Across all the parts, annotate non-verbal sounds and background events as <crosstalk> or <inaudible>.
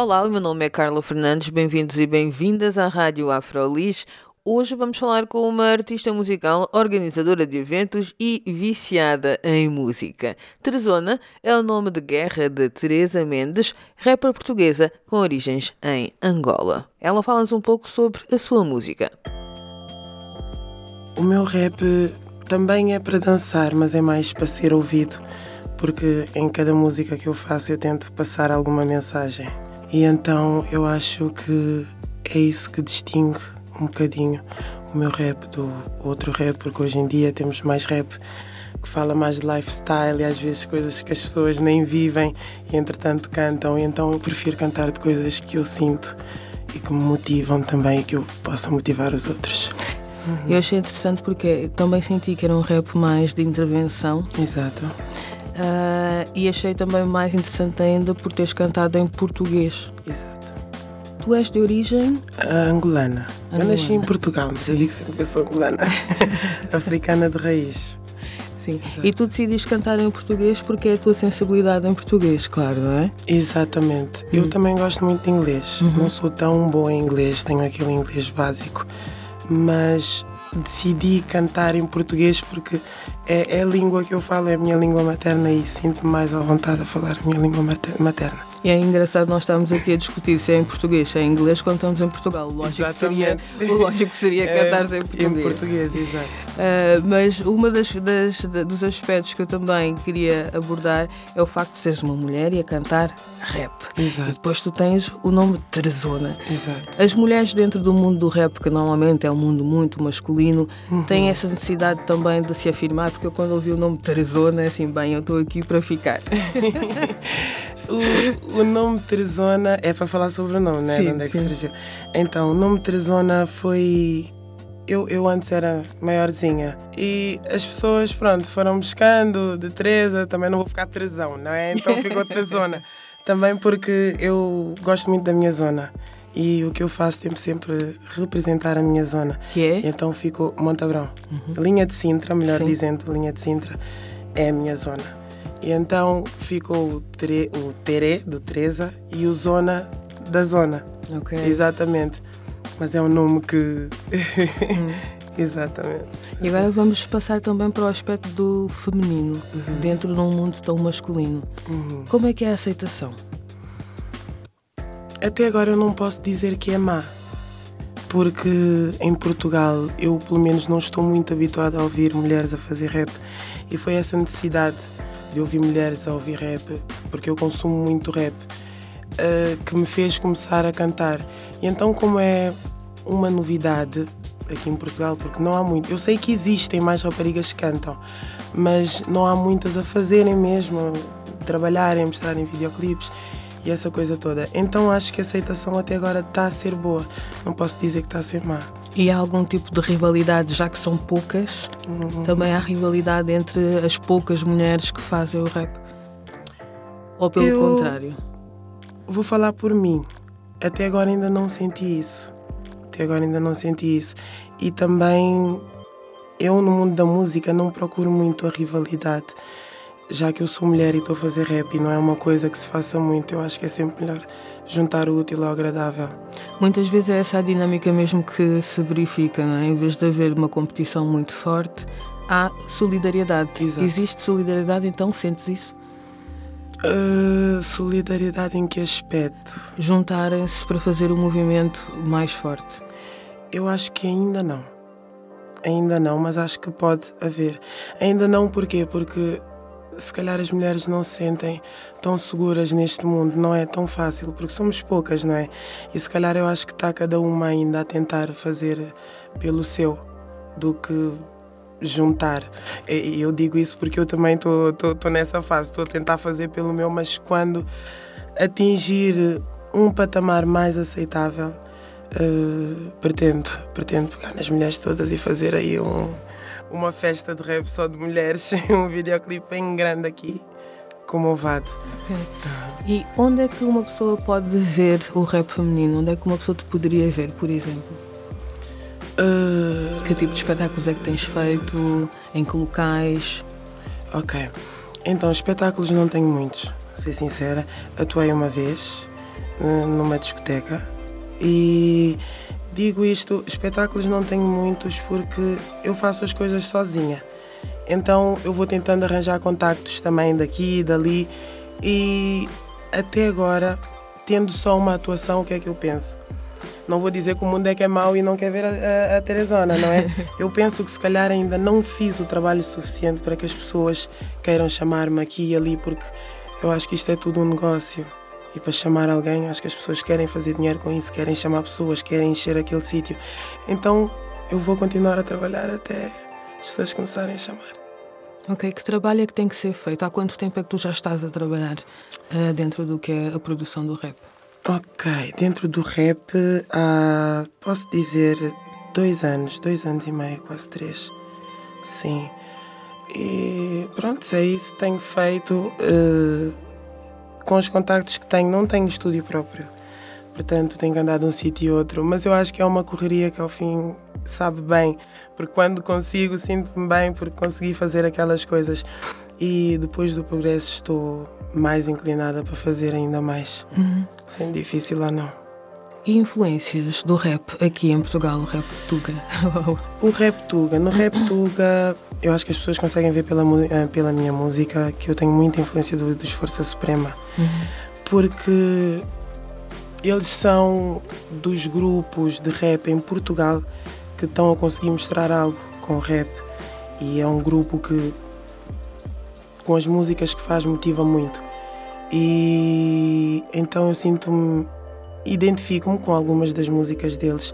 Olá, o meu nome é Carla Fernandes, bem-vindos e bem-vindas à Rádio Afrolis. Hoje vamos falar com uma artista musical, organizadora de eventos e viciada em música. Teresona é o nome de guerra de Teresa Mendes, rapper portuguesa com origens em Angola. Ela fala-nos um pouco sobre a sua música. O meu rap também é para dançar, mas é mais para ser ouvido, porque em cada música que eu faço eu tento passar alguma mensagem. E então eu acho que é isso que distingue um bocadinho o meu rap do outro rap, porque hoje em dia temos mais rap que fala mais de lifestyle e às vezes coisas que as pessoas nem vivem e entretanto cantam. E então eu prefiro cantar de coisas que eu sinto e que me motivam também e que eu possa motivar os outros. Eu achei interessante porque também senti que era um rap mais de intervenção. Exato. Uh, e achei também mais interessante ainda por teres cantado em português. Exato. Tu és de origem? Uh, angolana. Eu Angolana. nasci em Portugal, mas eu digo sempre que eu sou angolana. <laughs> Africana de raiz. Sim. E tu decidiste cantar em português porque é a tua sensibilidade em português, claro, não é? Exatamente. Eu também gosto muito de inglês. Não sou tão boa em inglês, tenho aquele inglês básico. Mas decidi cantar em português porque é, é a língua que eu falo, é a minha língua materna e sinto-me mais à vontade a falar a minha língua mater- materna. E é engraçado nós estarmos aqui a discutir se é em português, se é em inglês quando estamos em Portugal. O lógico seria, <laughs> o lógico seria É, cantares em português. Em português, exato. Uh, mas uma das, das- da- dos aspectos que eu também queria abordar é o facto de seres uma mulher e a cantar rap. E Exato, depois tu tens o nome de Teresona. exato. As mulheres dentro do mundo do rap, que normalmente é um mundo muito masculino, têm essa necessidade também de se afirmar, porque eu quando ouvi o nome Teresona, é assim, bem, eu estou aqui para ficar. <laughs> O, o nome Teresona é para falar sobre o nome, né? Sim, de onde é que sim. surgiu. Então, o nome Teresona foi. Eu, eu antes era maiorzinha e as pessoas, pronto, foram buscando de Teresa, também não vou ficar Teresão, não é? Então ficou Teresona. <laughs> também porque eu gosto muito da minha zona e o que eu faço tem sempre representar a minha zona. Que é? Então ficou Montabrão. Linha de Sintra, melhor Sim. dizendo, linha de Sintra é a minha zona. E então ficou o, o Terê, do Teresa, e o Zona, da Zona. Ok. Exatamente. Mas é um nome que. <laughs> Exatamente. E agora vamos passar também para o aspecto do feminino, dentro de um mundo tão masculino. Uhum. Como é que é a aceitação? Até agora eu não posso dizer que é má. Porque em Portugal eu, pelo menos, não estou muito habituada a ouvir mulheres a fazer rap. E foi essa necessidade de ouvir mulheres a ouvir rap, porque eu consumo muito rap, eh, que me fez começar a cantar. E então, como é uma novidade aqui em Portugal, porque não há muito. Eu sei que existem mais raparigas que cantam, mas não há muitas a fazerem mesmo, trabalharem, mostrarem videoclipes e essa coisa toda. Então acho que a aceitação até agora está a ser boa. Não posso dizer que está a ser má. E há algum tipo de rivalidade, já que são poucas? Também há rivalidade entre as poucas mulheres que fazem o rap? Ou pelo Eu- contrário? Vou falar por mim. Até agora ainda não senti isso. Até agora ainda não senti isso. E também eu no mundo da música não procuro muito a rivalidade. Já que eu sou mulher e estou a fazer rap e não é uma coisa que se faça muito, eu acho que é sempre melhor juntar o útil ao agradável. Muitas vezes é essa a dinâmica mesmo que se verifica, não é? Em vez de haver uma competição muito forte, há solidariedade. Exato. Existe solidariedade, então sentes isso? Ah, solidariedade em que aspecto? Juntarem-se para fazer o movimento mais forte. Eu acho que ainda não. Ainda não, mas acho que pode haver. Ainda não porquê? Porque se calhar as mulheres não se sentem tão seguras neste mundo, não é tão fácil, porque somos poucas, não é? E se calhar eu acho que está cada uma ainda a tentar fazer pelo seu do que juntar. E eu digo isso porque eu também estou nessa fase, estou a tentar fazer pelo meu, mas quando atingir um patamar mais aceitável, uh, pretendo, pretendo pegar nas mulheres todas e fazer aí um, uma festa de rap só de mulheres, <laughs> um videoclipe bem grande aqui, como o VAD. Okay. E onde é que uma pessoa pode ver o rap feminino? Onde é que uma pessoa te poderia ver, por exemplo? Uh... Que tipo de espetáculos é que tens feito? Em que locais? Ok. Então, espetáculos não tenho muitos, vou ser sincera. Atuei uma vez eh, numa discoteca e digo isto: espetáculos não tenho muitos porque eu faço as coisas sozinha. Então eu vou tentando arranjar contactos também daqui e dali e até agora, tendo só uma atuação, o que é que eu penso? Não vou dizer que o mundo é que é mau e não quer ver a, a, a Teresona, não é? <laughs> Eu penso que se calhar ainda não fiz o trabalho suficiente para que as pessoas queiram chamar-me aqui e ali, porque eu acho que isto é tudo um negócio. E para chamar alguém, acho que as pessoas querem fazer dinheiro com isso, querem chamar pessoas, querem encher aquele sítio. Então eu vou continuar a trabalhar até as pessoas começarem a chamar. Ok, que trabalho é que tem que ser feito? Há quanto tempo é que tu já estás a trabalhar uh, dentro do que é a produção do rap? Ok, dentro do rap há, posso dizer, dois anos, dois anos e meio, quase três. Sim. E pronto, é isso. Tenho feito uh, com os contactos que tenho. Não tenho estúdio próprio, portanto tenho que andar de um sítio e outro. Mas eu acho que é uma correria que ao fim sabe bem, porque quando consigo sinto-me bem porque consegui fazer aquelas coisas. E depois do progresso estou mais inclinada para fazer ainda mais. Uhum. Sendo difícil ou não. E influências do rap aqui em Portugal, o rap Tuga? <laughs> o rap Tuga. No rap <clears throat> Tuga, eu acho que as pessoas conseguem ver pela, eh, pela minha música que eu tenho muita influência do, dos Força Suprema. Uhum. Porque eles são dos grupos de rap em Portugal que estão a conseguir mostrar algo com rap. E é um grupo que, com as músicas que faz, motiva muito. E então eu sinto-me, identifico-me com algumas das músicas deles,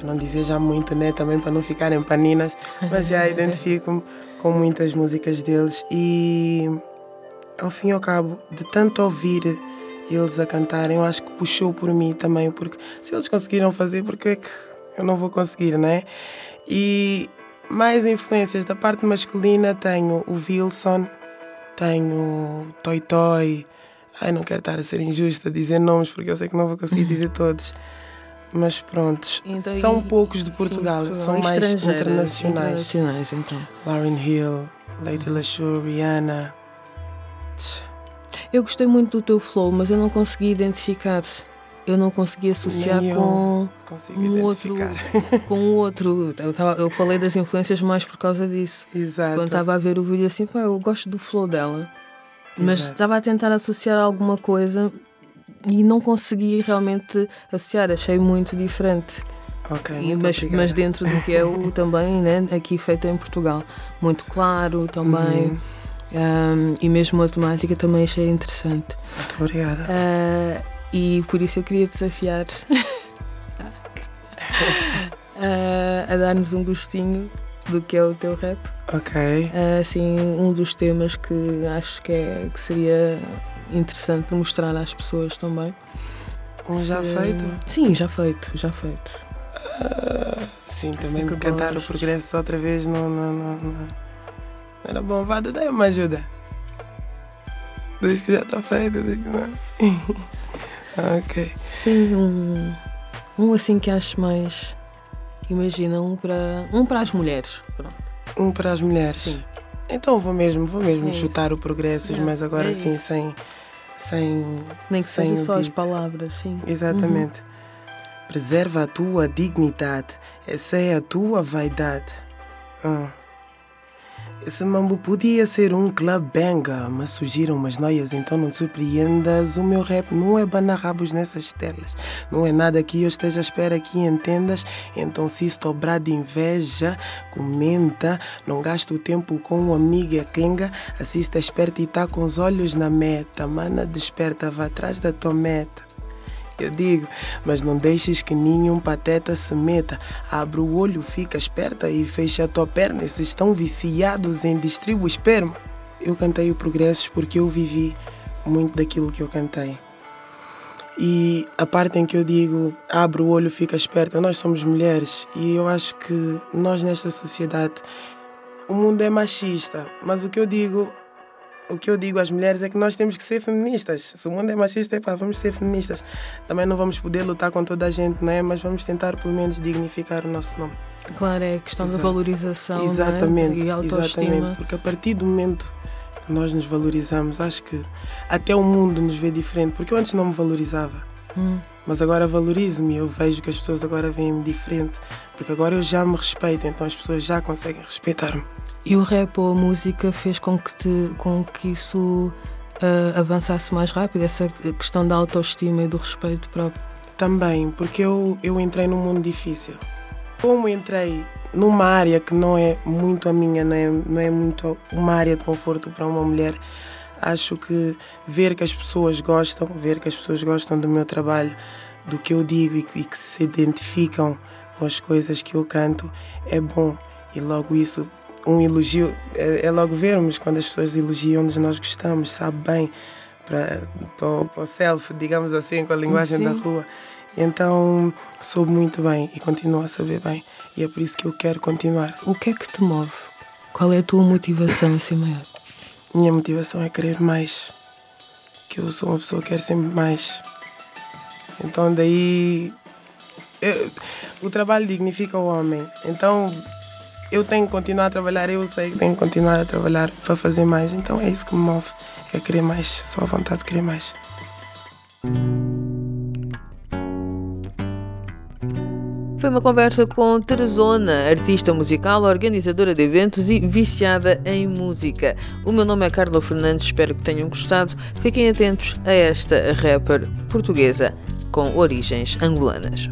para não dizer já muito, né? Também para não ficarem paninas, mas já <laughs> identifico-me com muitas músicas deles e ao fim e ao cabo, de tanto ouvir eles a cantarem, eu acho que puxou por mim também, porque se eles conseguiram fazer, porque é que eu não vou conseguir, né? E mais influências da parte masculina tenho o Wilson, tenho o Toy Toy, Ai, não quero estar a ser injusta a dizer nomes porque eu sei que não vou conseguir <laughs> dizer todos. Mas prontos, são poucos de Portugal, sim, são mais internacionais. internacionais então. Lauren Hill, Lady LaSure, Rihanna. Eu gostei muito do teu flow, mas eu não consegui identificar. Eu não consegui associar <laughs> com um outro, com o outro. Eu, tava, eu falei das influências mais por causa disso. Exato. Quando estava a ver o vídeo assim, pá, eu gosto do flow dela. Mas estava a tentar associar alguma coisa e não consegui realmente associar, achei muito diferente. Ok, e, mas, mas, dentro do que é o <laughs> também, né, aqui feito em Portugal. Muito claro também. Uhum. Um, e mesmo a temática também achei interessante. Muito obrigada. Uh, e por isso eu queria desafiar <laughs> uh, a dar-nos um gostinho do que é o teu rap. Ok. Uh, assim, um dos temas que acho que, é, que seria interessante mostrar às pessoas também. Um já Se... feito? Sim, já feito, já feito. Uh, sim, também cantar o progresso outra vez não, não, não, não. era bom. Vá, dá uma ajuda. Desde que já está feito, desde que não. <laughs> ok. Sim, um, um assim que acho mais. Imagina, um para, um para as mulheres. Pronto. Um para as mulheres. Sim. Então vou mesmo, vou mesmo é chutar o progressos, é, mas agora é sim, sem. Sem Nem que sem sejam só as palavras, sim. Exatamente. Uhum. Preserva a tua dignidade, essa é a tua vaidade. Uhum. Esse mambo podia ser um club banger, mas surgiram umas noias, então não te surpreendas. O meu rap não é banarrabos nessas telas. Não é nada que eu esteja à espera que entendas. Então, se estou de inveja, comenta. Não gasto o tempo com um amigo e quenga. Assista, esperta e tá com os olhos na meta. Mana, desperta, vá atrás da tua meta eu digo. Mas não deixes que nenhum pateta se meta. Abre o olho, fica esperta e fecha a tua perna. Esses estão viciados em distribuir esperma. Eu cantei o Progressos porque eu vivi muito daquilo que eu cantei. E a parte em que eu digo abre o olho, fica esperta, nós somos mulheres e eu acho que nós nesta sociedade o mundo é machista, mas o que eu digo o que eu digo às mulheres é que nós temos que ser feministas. Se o mundo é machista, é vamos ser feministas. Também não vamos poder lutar com toda a gente, não é? Mas vamos tentar pelo menos dignificar o nosso nome. Claro, é a questão Exato. da valorização exatamente, é? e autoestima. Exatamente, porque a partir do momento que nós nos valorizamos, acho que até o mundo nos vê diferente, porque eu antes não me valorizava. Hum. Mas agora valorizo-me, eu vejo que as pessoas agora veem-me diferente, porque agora eu já me respeito, então as pessoas já conseguem respeitar-me. E o rap ou a música fez com que, te, com que isso uh, avançasse mais rápido, essa questão da autoestima e do respeito próprio? Também, porque eu, eu entrei num mundo difícil. Como entrei numa área que não é muito a minha, não é, não é muito uma área de conforto para uma mulher, acho que ver que as pessoas gostam, ver que as pessoas gostam do meu trabalho, do que eu digo e, e que se identificam com as coisas que eu canto, é bom. E logo isso um elogio, é, é, logo vermos quando as pessoas elogiam onde nós gostamos, sabe bem, para, para, para o self, digamos assim, com a linguagem Sim. da rua. Então soube muito bem e continuo a saber bem. E é por isso que eu quero continuar. O que é que te move? Qual é a tua motivação assim maior? Minha motivação é querer mais. Que eu sou uma pessoa que quer sempre mais. Então daí. Eu, o trabalho dignifica o homem. Então eu tenho que continuar a trabalhar, eu sei que tenho que continuar a trabalhar para fazer mais. Então é isso que me move, é querer mais, só a vontade de querer mais. Foi uma conversa com Teresona, artista musical, organizadora de eventos e viciada em música. O meu nome é Carla Fernandes, espero que tenham gostado. Fiquem atentos a esta rapper portuguesa com origens angolanas.